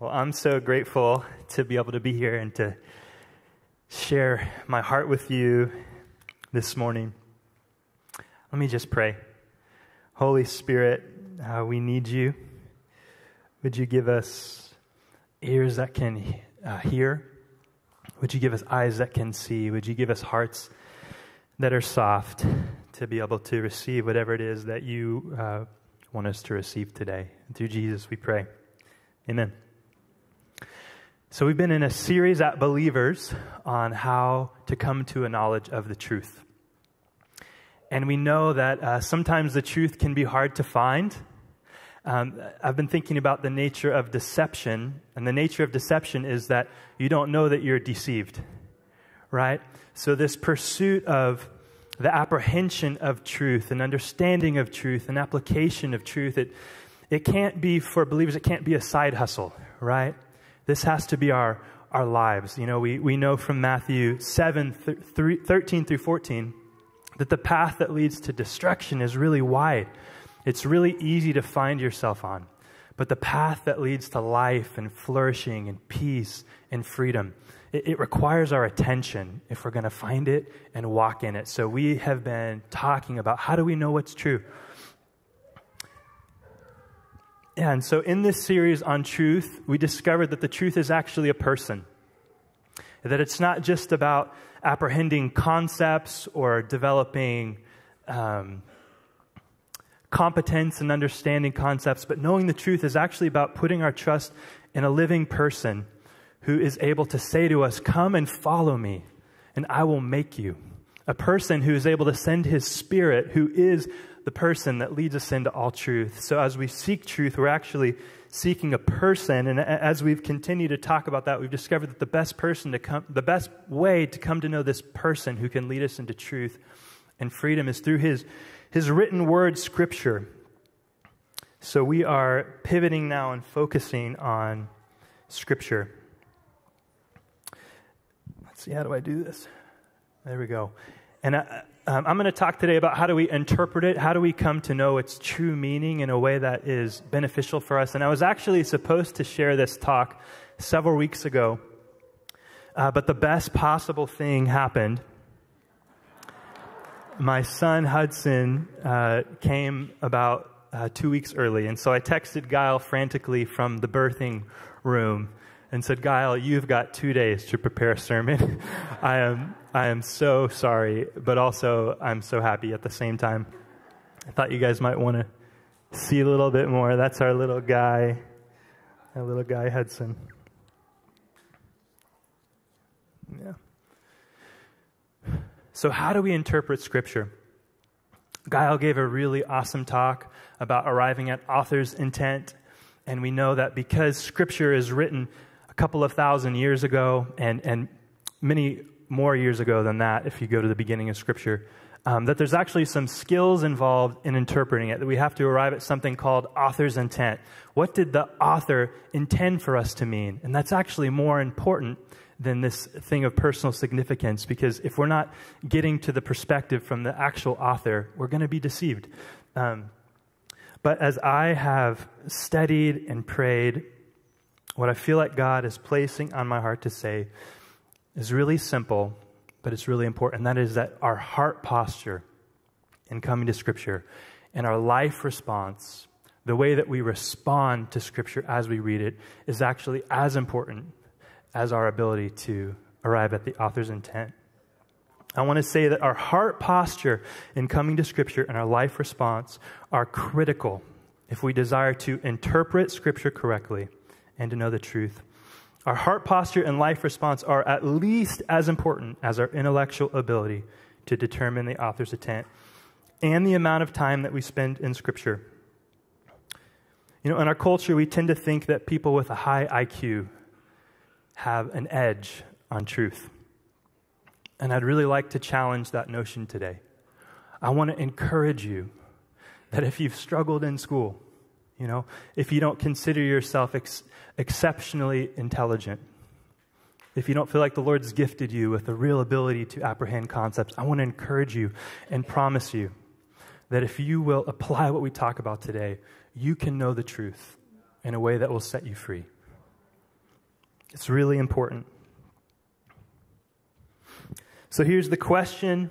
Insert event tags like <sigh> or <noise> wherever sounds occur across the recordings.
Well, I'm so grateful to be able to be here and to share my heart with you this morning. Let me just pray. Holy Spirit, uh, we need you. Would you give us ears that can uh, hear? Would you give us eyes that can see? Would you give us hearts that are soft to be able to receive whatever it is that you uh, want us to receive today? through Jesus, we pray. Amen. So, we've been in a series at Believers on how to come to a knowledge of the truth. And we know that uh, sometimes the truth can be hard to find. Um, I've been thinking about the nature of deception, and the nature of deception is that you don't know that you're deceived, right? So, this pursuit of the apprehension of truth, and understanding of truth, and application of truth, it, it can't be for believers, it can't be a side hustle, right? This has to be our, our lives. You know, we, we know from Matthew 7 th- 3, 13 through 14 that the path that leads to destruction is really wide. It's really easy to find yourself on. But the path that leads to life and flourishing and peace and freedom, it, it requires our attention if we're going to find it and walk in it. So we have been talking about how do we know what's true? And so, in this series on truth, we discovered that the truth is actually a person. That it's not just about apprehending concepts or developing um, competence and understanding concepts, but knowing the truth is actually about putting our trust in a living person who is able to say to us, Come and follow me, and I will make you. A person who is able to send his spirit, who is the person that leads us into all truth. So as we seek truth, we're actually seeking a person. And as we've continued to talk about that, we've discovered that the best person to come, the best way to come to know this person who can lead us into truth and freedom is through his, his written word, scripture. So we are pivoting now and focusing on scripture. Let's see, how do I do this? There we go. And I, um, I'm going to talk today about how do we interpret it, how do we come to know its true meaning in a way that is beneficial for us. And I was actually supposed to share this talk several weeks ago, uh, but the best possible thing happened. My son Hudson uh, came about uh, two weeks early, and so I texted Guile frantically from the birthing room and said, Guile, you've got two days to prepare a sermon. <laughs> I am, I am so sorry, but also I'm so happy at the same time. I thought you guys might want to see a little bit more. That's our little guy, our little guy Hudson. Yeah. So, how do we interpret Scripture? Guile gave a really awesome talk about arriving at author's intent. And we know that because Scripture is written a couple of thousand years ago, and, and many more years ago than that, if you go to the beginning of Scripture, um, that there's actually some skills involved in interpreting it, that we have to arrive at something called author's intent. What did the author intend for us to mean? And that's actually more important than this thing of personal significance, because if we're not getting to the perspective from the actual author, we're going to be deceived. Um, but as I have studied and prayed what I feel like God is placing on my heart to say is really simple, but it's really important. And that is that our heart posture in coming to Scripture and our life response, the way that we respond to Scripture as we read it, is actually as important as our ability to arrive at the author's intent. I want to say that our heart posture in coming to Scripture and our life response are critical if we desire to interpret Scripture correctly and to know the truth. Our heart posture and life response are at least as important as our intellectual ability to determine the author's intent and the amount of time that we spend in Scripture. You know, in our culture, we tend to think that people with a high IQ have an edge on truth. And I'd really like to challenge that notion today. I want to encourage you that if you've struggled in school, you know, if you don't consider yourself ex- exceptionally intelligent, if you don't feel like the Lord's gifted you with a real ability to apprehend concepts, I want to encourage you and promise you that if you will apply what we talk about today, you can know the truth in a way that will set you free. It's really important. So here's the question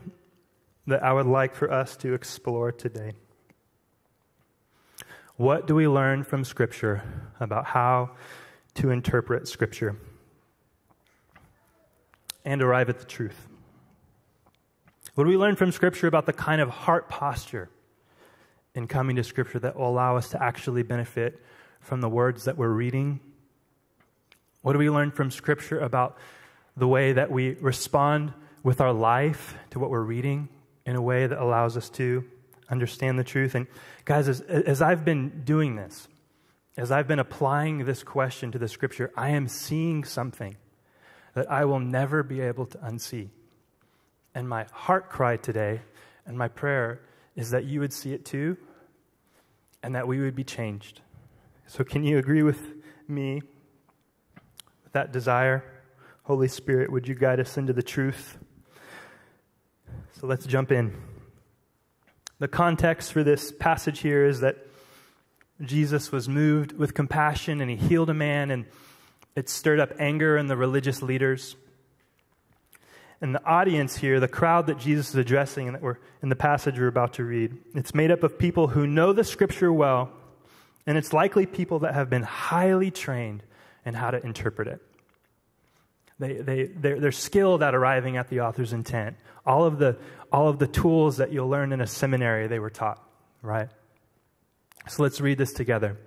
that I would like for us to explore today. What do we learn from Scripture about how to interpret Scripture and arrive at the truth? What do we learn from Scripture about the kind of heart posture in coming to Scripture that will allow us to actually benefit from the words that we're reading? What do we learn from Scripture about the way that we respond with our life to what we're reading in a way that allows us to understand the truth? And guys, as, as I've been doing this, as I've been applying this question to the Scripture, I am seeing something that I will never be able to unsee. And my heart cry today and my prayer is that you would see it too and that we would be changed. So, can you agree with me with that desire? Holy Spirit, would you guide us into the truth? So, let's jump in. The context for this passage here is that Jesus was moved with compassion and he healed a man, and it stirred up anger in the religious leaders. And the audience here, the crowd that Jesus is addressing and that we're in the passage we're about to read, it's made up of people who know the scripture well, and it's likely people that have been highly trained in how to interpret it. They, they, they're, they're skilled at arriving at the author's intent. All of, the, all of the tools that you'll learn in a seminary, they were taught, right? So let's read this together.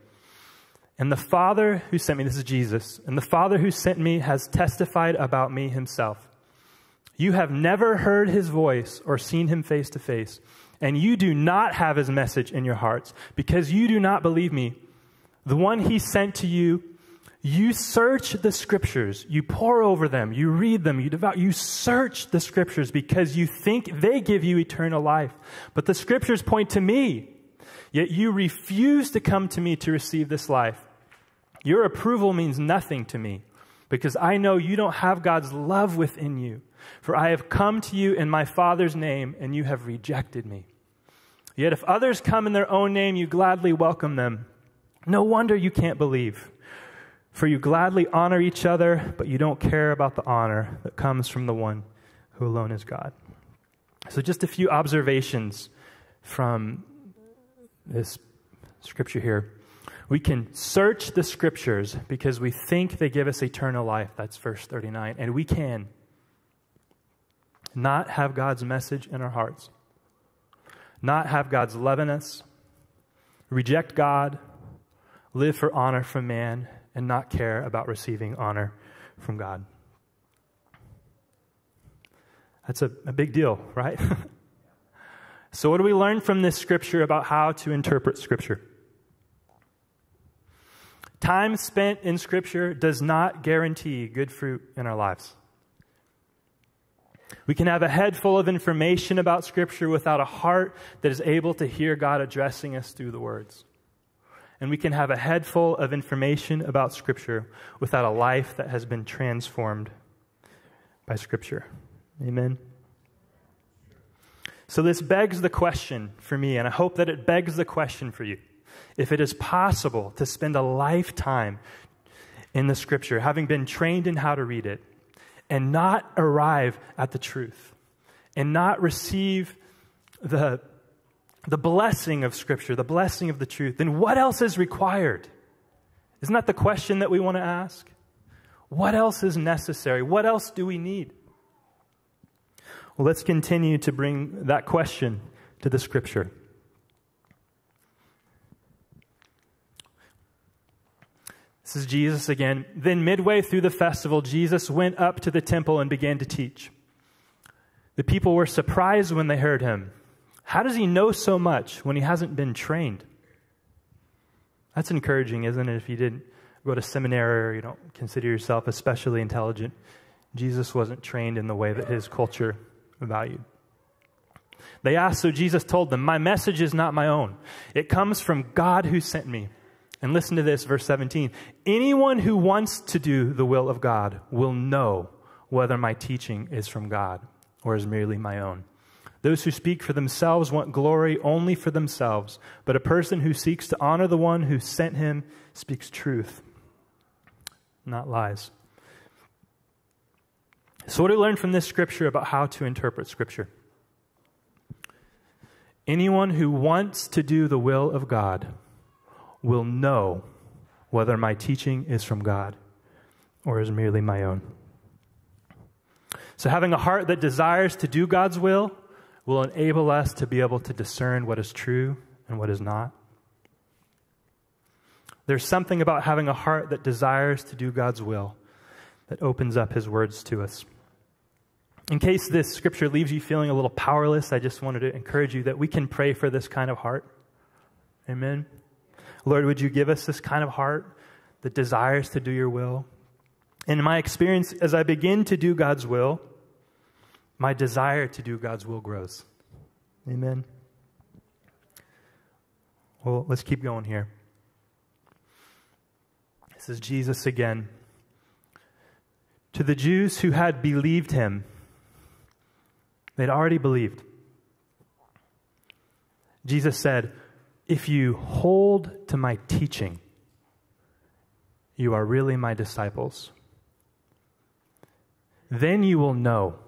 And the Father who sent me, this is Jesus, and the Father who sent me has testified about me himself. You have never heard his voice or seen him face to face, and you do not have his message in your hearts because you do not believe me. The one he sent to you, you search the scriptures, you pore over them, you read them, you devout, you search the scriptures because you think they give you eternal life. But the scriptures point to me, yet you refuse to come to me to receive this life. Your approval means nothing to me because I know you don't have God's love within you. For I have come to you in my Father's name, and you have rejected me. Yet if others come in their own name, you gladly welcome them. No wonder you can't believe. For you gladly honor each other, but you don't care about the honor that comes from the one who alone is God. So, just a few observations from this scripture here. We can search the scriptures because we think they give us eternal life. That's verse 39. And we can not have God's message in our hearts, not have God's love in us, reject God, live for honor from man, and not care about receiving honor from God. That's a, a big deal, right? <laughs> so, what do we learn from this scripture about how to interpret scripture? Time spent in scripture does not guarantee good fruit in our lives. We can have a head full of information about Scripture without a heart that is able to hear God addressing us through the words. And we can have a head full of information about Scripture without a life that has been transformed by Scripture. Amen. So, this begs the question for me, and I hope that it begs the question for you. If it is possible to spend a lifetime in the Scripture, having been trained in how to read it, and not arrive at the truth and not receive the, the blessing of Scripture, the blessing of the truth, then what else is required? Isn't that the question that we want to ask? What else is necessary? What else do we need? Well, let's continue to bring that question to the Scripture. This is Jesus again. Then, midway through the festival, Jesus went up to the temple and began to teach. The people were surprised when they heard him. How does he know so much when he hasn't been trained? That's encouraging, isn't it? If you didn't go to seminary or you don't consider yourself especially intelligent, Jesus wasn't trained in the way that his culture valued. They asked, so Jesus told them, My message is not my own. It comes from God who sent me. And listen to this, verse 17. Anyone who wants to do the will of God will know whether my teaching is from God or is merely my own. Those who speak for themselves want glory only for themselves, but a person who seeks to honor the one who sent him speaks truth, not lies. So, what do we learn from this scripture about how to interpret scripture? Anyone who wants to do the will of God will know whether my teaching is from God or is merely my own. So, having a heart that desires to do God's will will enable us to be able to discern what is true and what is not. There's something about having a heart that desires to do God's will that opens up His words to us. In case this scripture leaves you feeling a little powerless, I just wanted to encourage you that we can pray for this kind of heart. Amen. Lord, would you give us this kind of heart that desires to do your will? In my experience, as I begin to do God's will, my desire to do God's will grows. Amen. Well, let's keep going here. This is Jesus again. To the Jews who had believed him, they'd already believed. Jesus said, If you hold to my teaching, you are really my disciples. Then you will know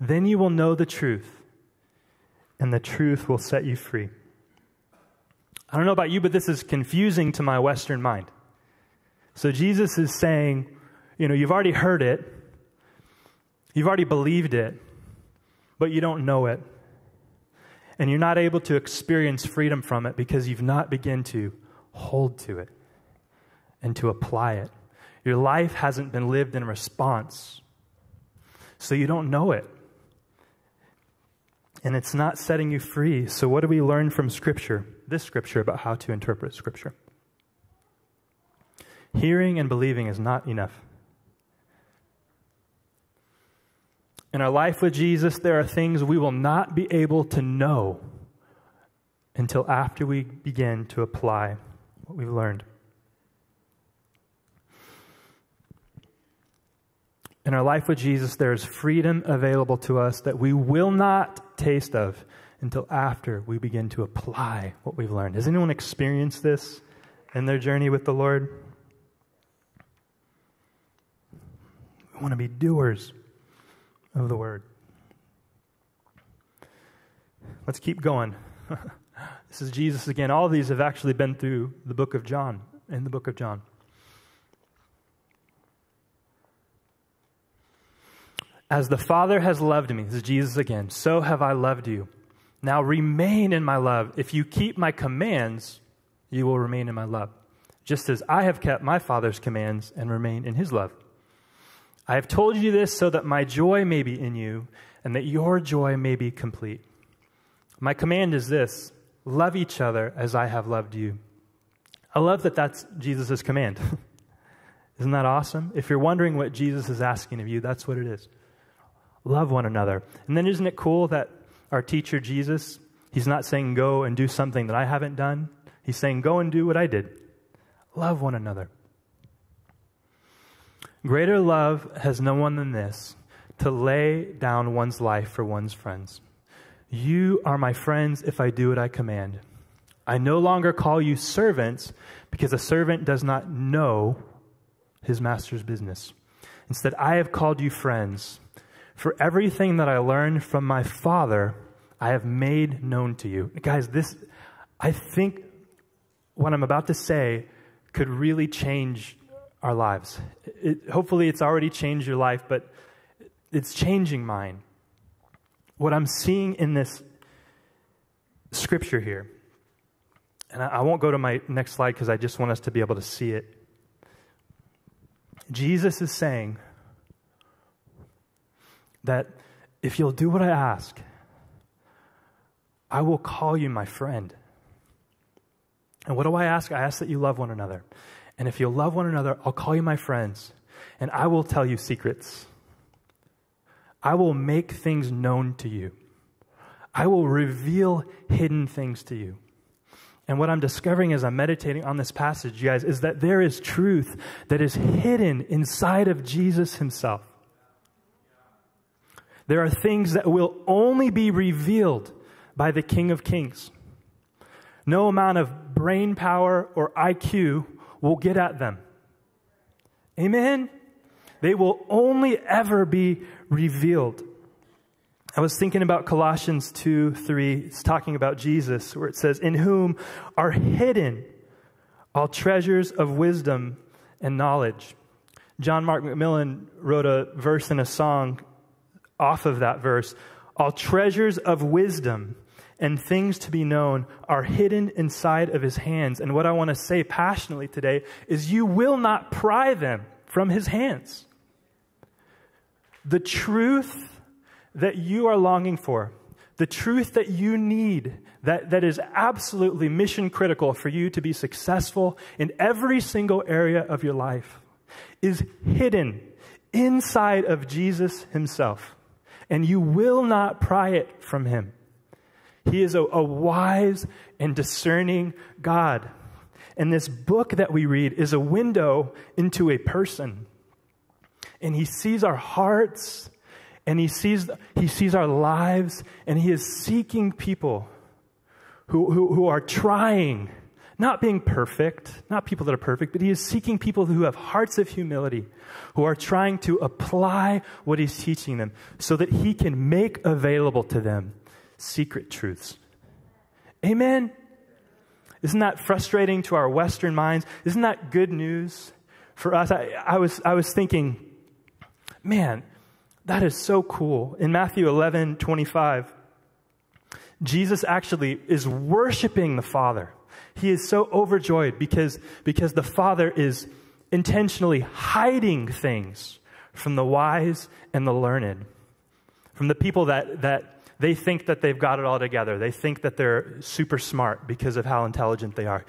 then you will know the truth, and the truth will set you free. I don't know about you, but this is confusing to my Western mind. So Jesus is saying, you know, you've already heard it, you've already believed it, but you don't know it. And you're not able to experience freedom from it because you've not begun to hold to it and to apply it. Your life hasn't been lived in response, so you don't know it and it's not setting you free. So, what do we learn from Scripture, this Scripture, about how to interpret Scripture? Hearing and believing is not enough. In our life with Jesus, there are things we will not be able to know until after we begin to apply what we've learned. In our life with Jesus, there is freedom available to us that we will not taste of until after we begin to apply what we've learned. Has anyone experienced this in their journey with the Lord? We want to be doers of the word. Let's keep going. <laughs> this is Jesus again. All these have actually been through the book of John, in the book of John. As the Father has loved me, this is Jesus again, so have I loved you. Now remain in my love. If you keep my commands, you will remain in my love, just as I have kept my Father's commands and remain in his love. I have told you this so that my joy may be in you and that your joy may be complete. My command is this love each other as I have loved you. I love that that's Jesus' command. <laughs> Isn't that awesome? If you're wondering what Jesus is asking of you, that's what it is love one another. And then isn't it cool that our teacher Jesus, he's not saying go and do something that I haven't done. He's saying go and do what I did. Love one another. Greater love has no one than this to lay down one's life for one's friends. You are my friends if I do what I command. I no longer call you servants because a servant does not know his master's business. Instead, I have called you friends. For everything that I learned from my Father, I have made known to you. Guys, this, I think what I'm about to say could really change our lives. It, hopefully, it's already changed your life, but it's changing mine. What I'm seeing in this scripture here, and I, I won't go to my next slide because I just want us to be able to see it. Jesus is saying, that if you'll do what I ask, I will call you my friend. And what do I ask? I ask that you love one another. And if you'll love one another, I'll call you my friends, and I will tell you secrets. I will make things known to you. I will reveal hidden things to you. And what I'm discovering as I'm meditating on this passage, you guys, is that there is truth that is hidden inside of Jesus himself. There are things that will only be revealed by the King of Kings. No amount of brain power or IQ will get at them. Amen? They will only ever be revealed. I was thinking about Colossians 2 3. It's talking about Jesus, where it says, In whom are hidden all treasures of wisdom and knowledge. John Mark McMillan wrote a verse in a song off of that verse. All treasures of wisdom and things to be known are hidden inside of his hands. And what I want to say passionately today is you will not pry them from his hands. The truth that you are longing for, the truth that you need, that, that is absolutely mission critical for you to be successful in every single area of your life, is hidden inside of Jesus himself. And you will not pry it from him. He is a, a wise and discerning God. And this book that we read is a window into a person. And he sees our hearts and he sees, he sees our lives and he is seeking people who, who, who are trying, not being perfect, not people that are perfect, but he is seeking people who have hearts of humility, who are trying to apply what he's teaching them so that he can make available to them secret truths. Amen? Isn't that frustrating to our Western minds? Isn't that good news for us? I, I was, I was thinking, man, that is so cool. In Matthew 11 25, Jesus actually is worshiping the Father. He is so overjoyed because, because the Father is intentionally hiding things from the wise and the learned, from the people that, that they think that they've got it all together. They think that they're super smart because of how intelligent they are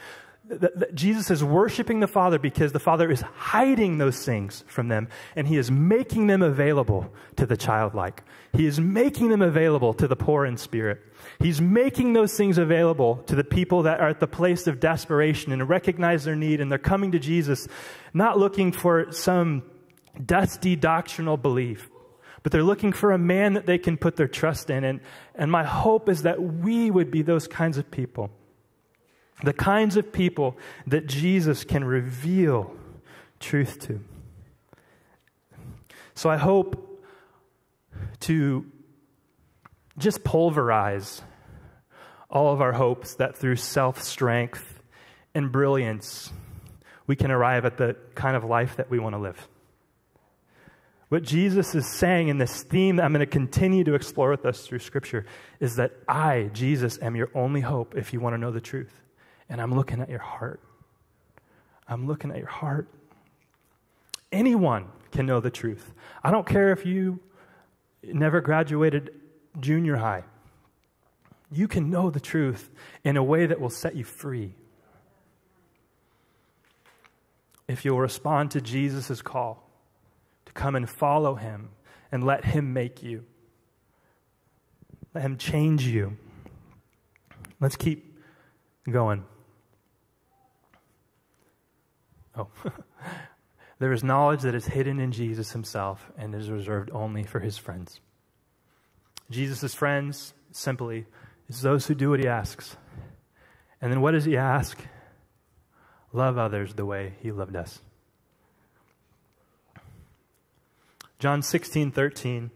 that, that Jesus is worshiping the Father because the Father is hiding those things from them and He is making them available to the childlike. He is making them available to the poor in spirit. He's making those things available to the people that are at the place of desperation and recognize their need and they're coming to Jesus not looking for some dusty doctrinal belief, but they're looking for a man that they can put their trust in. And, and my hope is that we would be those kinds of people the kinds of people that Jesus can reveal truth to. So I hope to just pulverize all of our hopes that through self strength and brilliance, we can arrive at the kind of life that we want to live. What Jesus is saying in this theme that I'm going to continue to explore with us through Scripture is that I, Jesus, am your only hope if you want to know the truth and I'm looking at your heart. I'm looking at your heart. Anyone can know the truth. I don't care if you never graduated junior high. You can know the truth in a way that will set you free. If you'll respond to Jesus' call to come and follow him and let him make you, let him change you. Let's keep going. Oh. <laughs> there is knowledge that is hidden in Jesus himself and is reserved only for his friends. Jesus' friends, simply, is those who do what he asks. And then what does he ask? Love others the way he loved us. John 16, 13.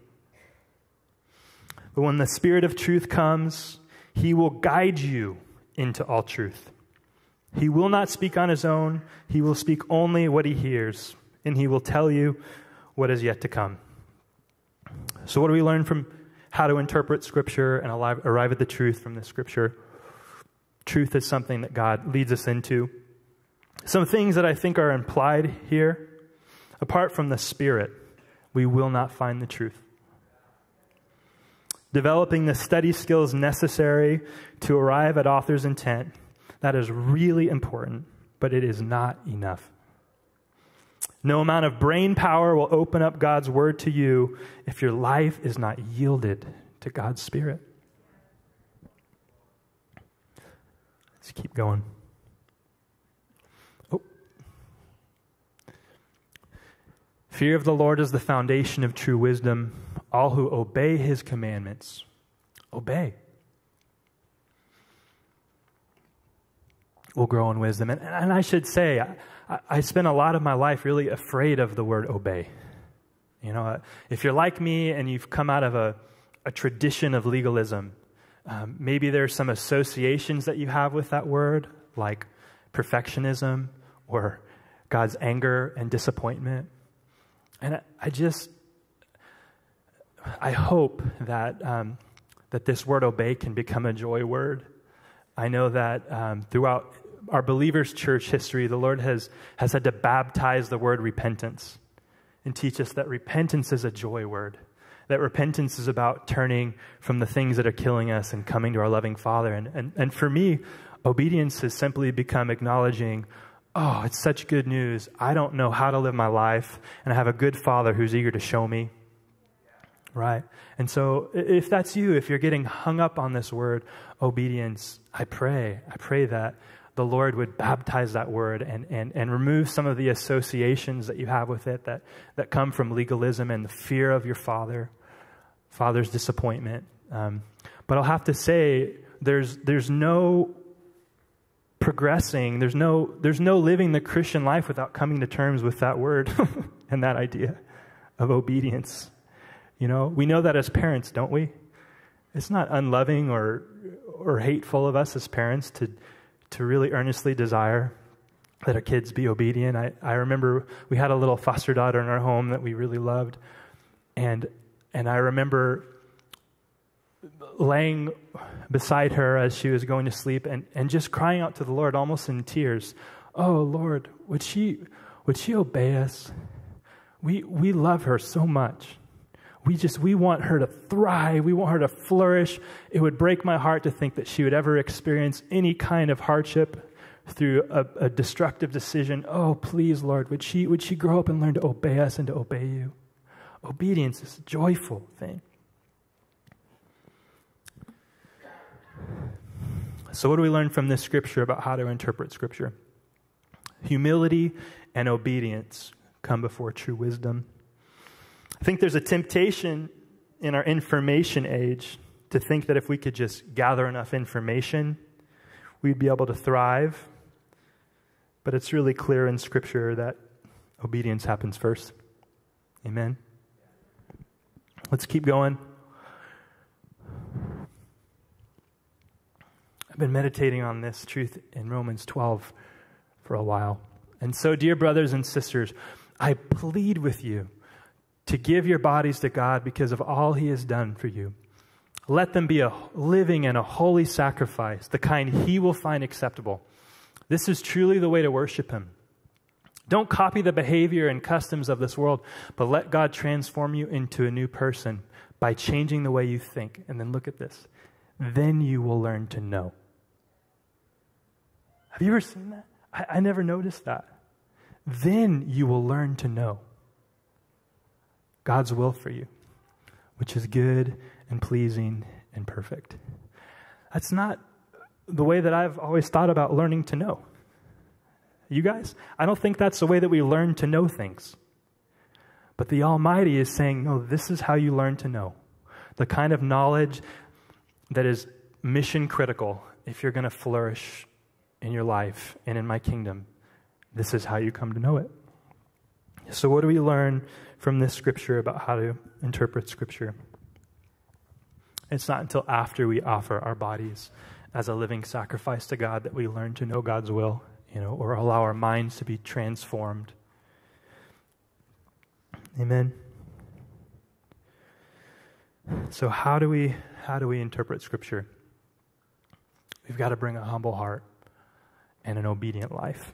But when the Spirit of truth comes, he will guide you into all truth. He will not speak on his own. He will speak only what he hears, and he will tell you what is yet to come. So, what do we learn from how to interpret Scripture and arrive at the truth from the Scripture? Truth is something that God leads us into. Some things that I think are implied here apart from the Spirit, we will not find the truth. Developing the study skills necessary to arrive at author's intent that is really important, but it is not enough. No amount of brain power will open up God's word to you if your life is not yielded to God's Spirit. Let's keep going. Oh. Fear of the Lord is the foundation of true wisdom. All who obey his commandments obey. Will grow in wisdom. And, and I should say, I, I spent a lot of my life really afraid of the word obey. You know, if you're like me and you've come out of a, a tradition of legalism, um, maybe there's some associations that you have with that word, like perfectionism or God's anger and disappointment. And I, I just, I hope that, um, that this word obey can become a joy word. I know that um, throughout our believers' church history, the Lord has, has had to baptize the word repentance and teach us that repentance is a joy word. That repentance is about turning from the things that are killing us and coming to our loving Father. And, and, and for me, obedience has simply become acknowledging, oh, it's such good news. I don't know how to live my life, and I have a good Father who's eager to show me. Right? And so, if that's you, if you're getting hung up on this word, obedience, I pray, I pray that the Lord would baptize that word and, and, and remove some of the associations that you have with it that, that come from legalism and the fear of your father, father's disappointment. Um, but I'll have to say, there's, there's no progressing, there's no, there's no living the Christian life without coming to terms with that word <laughs> and that idea of obedience. You know, we know that as parents, don't we? It's not unloving or, or hateful of us as parents to to really earnestly desire that our kids be obedient. I, I remember we had a little foster daughter in our home that we really loved. And, and I remember laying beside her as she was going to sleep and, and just crying out to the Lord almost in tears, Oh Lord, would she, would she obey us? We, we love her so much. We just, we want her to thrive. We want her to flourish. It would break my heart to think that she would ever experience any kind of hardship through a, a destructive decision. Oh, please, Lord, would she, would she grow up and learn to obey us and to obey you? Obedience is a joyful thing. So, what do we learn from this scripture about how to interpret scripture? Humility and obedience come before true wisdom. I think there's a temptation in our information age to think that if we could just gather enough information, we'd be able to thrive. But it's really clear in Scripture that obedience happens first. Amen. Let's keep going. I've been meditating on this truth in Romans 12 for a while. And so, dear brothers and sisters, I plead with you to give your bodies to God because of all He has done for you. Let them be a living and a holy sacrifice, the kind He will find acceptable. This is truly the way to worship Him. Don't copy the behavior and customs of this world, but let God transform you into a new person by changing the way you think. And then look at this. Then you will learn to know. Have you ever seen that? I, I never noticed that. Then you will learn to know. God's will for you, which is good and pleasing and perfect. That's not the way that I've always thought about learning to know. You guys? I don't think that's the way that we learn to know things. But the Almighty is saying, no, this is how you learn to know. The kind of knowledge that is mission critical if you're going to flourish in your life and in my kingdom. This is how you come to know it. So, what do we learn from this scripture about how to interpret scripture? It's not until after we offer our bodies as a living sacrifice to God that we learn to know God's will, you know, or allow our minds to be transformed. Amen. So how do we how do we interpret scripture? We've got to bring a humble heart and an obedient life.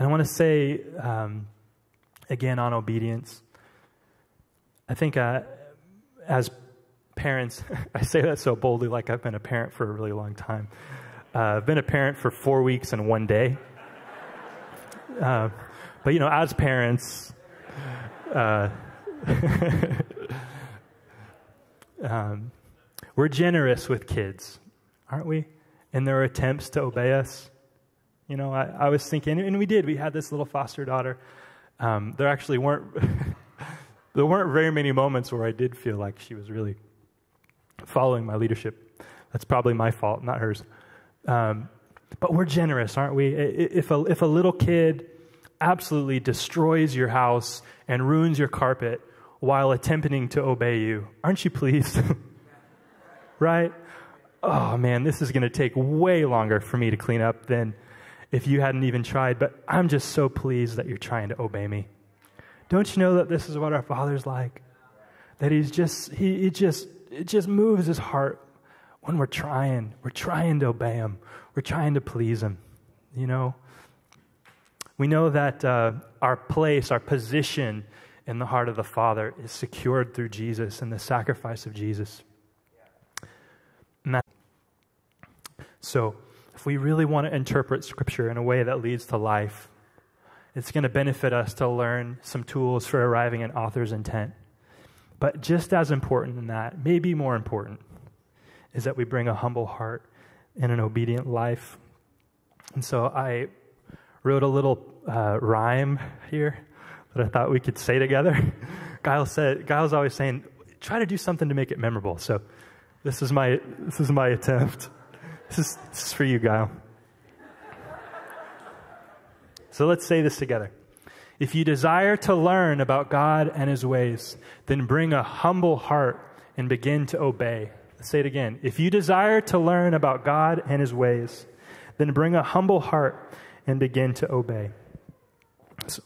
And I want to say, um, again, on obedience, I think uh, as parents, <laughs> I say that so boldly, like I've been a parent for a really long time. Uh, I've been a parent for four weeks and one day. Uh, but, you know, as parents, uh, <laughs> um, we're generous with kids, aren't we? In their attempts to obey us. You know, I, I was thinking, and we did. We had this little foster daughter. Um, there actually weren't <laughs> there weren't very many moments where I did feel like she was really following my leadership. That's probably my fault, not hers. Um, but we're generous, aren't we? If a, if a little kid absolutely destroys your house and ruins your carpet while attempting to obey you. Aren't you pleased? <laughs> right? Oh man, this is going to take way longer for me to clean up than if you hadn't even tried, but I'm just so pleased that you're trying to obey me. Don't you know that this is what our Father's like? That He's just, He it just, it just moves His heart when we're trying. We're trying to obey Him. We're trying to please Him. You know? We know that uh, our place, our position in the heart of the Father is secured through Jesus and the sacrifice of Jesus. That, so, if we really want to interpret Scripture in a way that leads to life, it's going to benefit us to learn some tools for arriving at author's intent. But just as important than that, maybe more important, is that we bring a humble heart and an obedient life. And so I wrote a little uh, rhyme here that I thought we could say together. <laughs> Guile said, Guile's always saying, try to do something to make it memorable. So this is my, this is my attempt. This is, this is for you, Guile. So let's say this together. If you desire to learn about God and his ways, then bring a humble heart and begin to obey. Let's say it again. If you desire to learn about God and his ways, then bring a humble heart and begin to obey. So,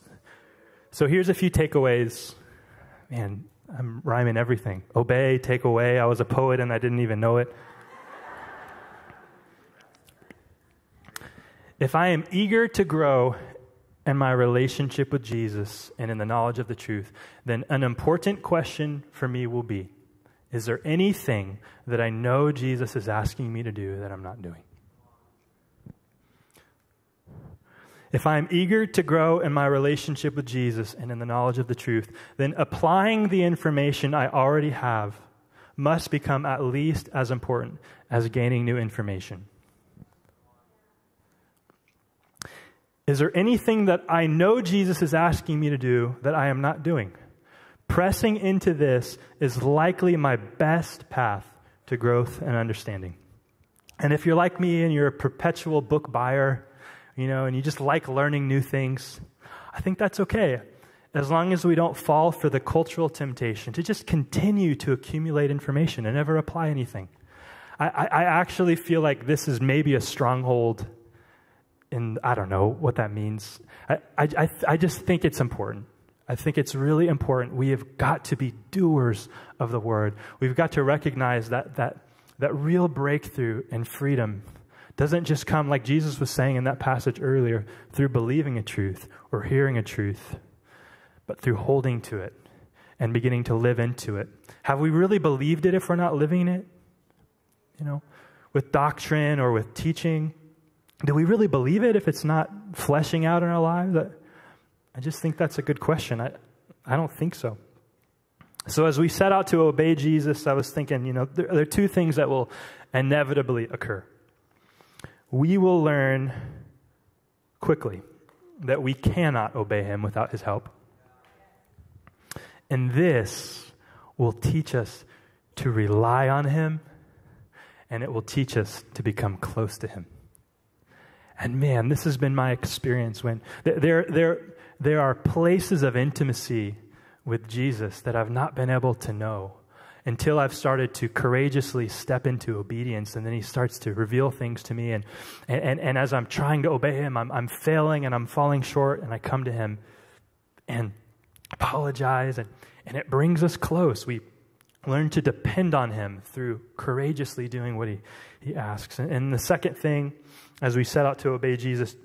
so here's a few takeaways. Man, I'm rhyming everything. Obey, take away. I was a poet and I didn't even know it. If I am eager to grow in my relationship with Jesus and in the knowledge of the truth, then an important question for me will be Is there anything that I know Jesus is asking me to do that I'm not doing? If I am eager to grow in my relationship with Jesus and in the knowledge of the truth, then applying the information I already have must become at least as important as gaining new information. Is there anything that I know Jesus is asking me to do that I am not doing? Pressing into this is likely my best path to growth and understanding. And if you're like me and you're a perpetual book buyer, you know, and you just like learning new things, I think that's okay. As long as we don't fall for the cultural temptation to just continue to accumulate information and never apply anything. I, I, actually feel like this is maybe a stronghold in, I don't know what that means. I, I, I just think it's important. I think it's really important. We have got to be doers of the word. We've got to recognize that, that, that real breakthrough and freedom doesn't just come, like Jesus was saying in that passage earlier, through believing a truth or hearing a truth, but through holding to it and beginning to live into it. Have we really believed it if we're not living it? You know, with doctrine or with teaching? Do we really believe it if it's not fleshing out in our lives? I just think that's a good question. I, I don't think so. So, as we set out to obey Jesus, I was thinking, you know, there, there are two things that will inevitably occur we will learn quickly that we cannot obey him without his help. And this will teach us to rely on him, and it will teach us to become close to him. And man, this has been my experience when there, there, there are places of intimacy with Jesus that I've not been able to know until I've started to courageously step into obedience. And then he starts to reveal things to me. And, and, and as I'm trying to obey him, I'm, I'm failing and I'm falling short. And I come to him and apologize. And, and it brings us close. We learn to depend on him through courageously doing what he, he asks. And, the second thing, as we set out to obey Jesus,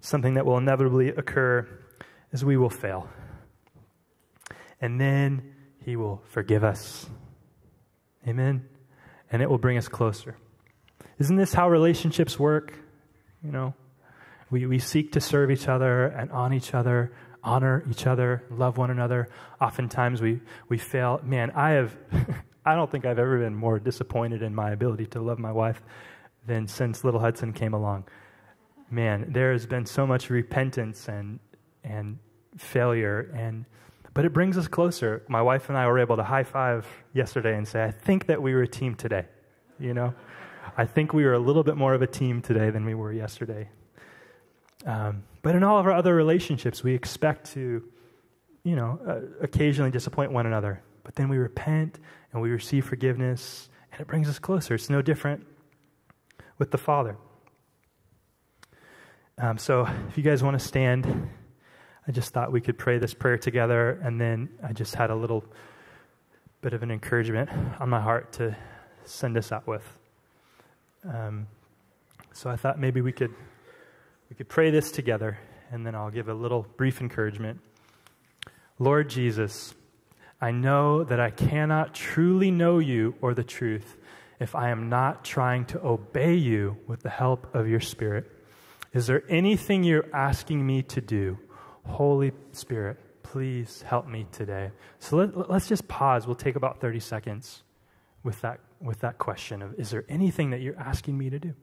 something that will inevitably occur is we will fail. And then he will forgive us. Amen? And it will bring us closer. Isn't this how relationships work? You know, we, we seek to serve each other and on each other, honor each other, love one another. Oftentimes we, we fail. Man, I have, <laughs> I don't think I've ever been more disappointed in my ability to love my wife than since little Hudson came along. Man, there has been so much repentance and, and failure and but it brings us closer. My wife and I were able to high five yesterday and say, I think that we were a team today. You know? I think we were a little bit more of a team today than we were yesterday. Um, but in all of our other relationships, we expect to, you know, uh, occasionally disappoint one another. But then we repent and we receive forgiveness, and it brings us closer. It's no different with the Father. Um, so if you guys want to stand, I just thought we could pray this prayer together, and then I just had a little bit of an encouragement on my heart to send us out with. Um, so I thought maybe we could we could pray this together, and then I'll give a little brief encouragement. Lord Jesus, I know that I cannot truly know you or the truth if I am not trying to obey you with the help of your Spirit. Is there anything you're asking me to do? Holy Spirit, please help me today. So let, us just pause. We'll take about 30 seconds with that, with that question of Is there anything that you're asking me to do?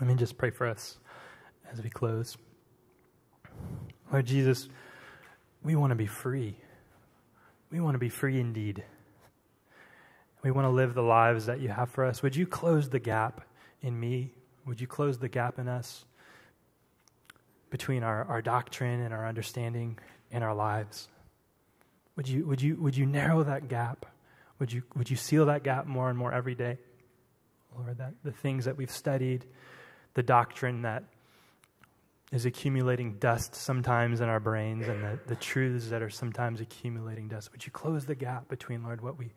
Let me just pray for us as we close. Lord Jesus, we want to be free. We want to be free indeed. We want to live the lives that you have for us. Would you close the gap in me? Would you close the gap in us between our, our doctrine and our understanding in our lives? Would you, would, you, would you narrow that gap? Would you, would you seal that gap more and more every day? Lord, that the things that we've studied, the doctrine that is accumulating dust sometimes in our brains and the, the truths that are sometimes accumulating dust. Would you close the gap between, Lord, what, we,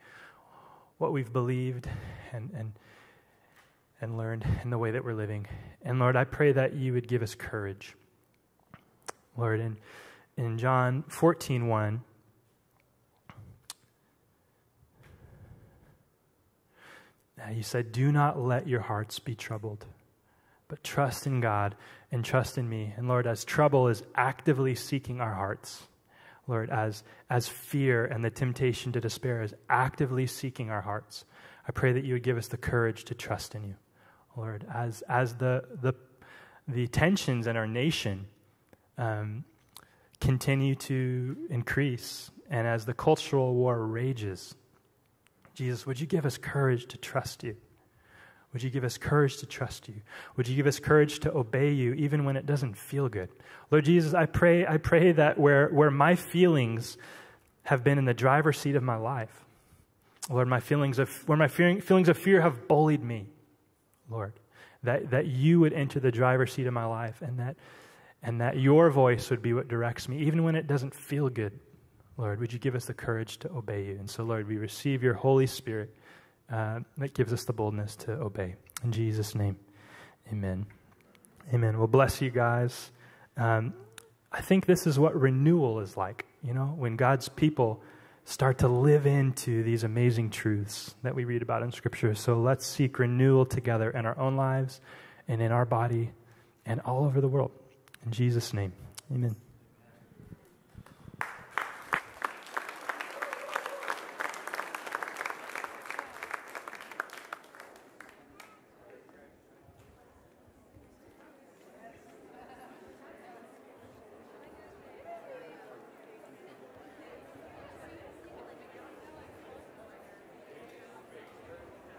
what we've believed and, and, and learned in the way that we're living? And Lord, I pray that you would give us courage. Lord, in, in John 14 1, you said, Do not let your hearts be troubled but trust in God and trust in me. And Lord, as trouble is actively seeking our hearts, Lord, as, as fear and the temptation to despair is actively seeking our hearts, I pray that you would give us the courage to trust in you. Lord, as, as the, the, the tensions in our nation um, continue to increase and as the cultural war rages, Jesus, would you give us courage to trust you? Would you give us courage to trust you? Would you give us courage to obey you even when it doesn't feel good? Lord Jesus, I pray, I pray that where, where my feelings have been in the driver's seat of my life, Lord, my feelings of, where my feelings of fear have bullied me, Lord, that, that you would enter the driver's seat of my life and that, and that your voice would be what directs me, even when it doesn't feel good. Lord, would you give us the courage to obey you? And so, Lord, we receive your Holy Spirit uh, that gives us the boldness to obey. In Jesus' name, amen. Amen. Well, bless you guys. Um, I think this is what renewal is like, you know, when God's people start to live into these amazing truths that we read about in Scripture. So let's seek renewal together in our own lives and in our body and all over the world. In Jesus' name, amen.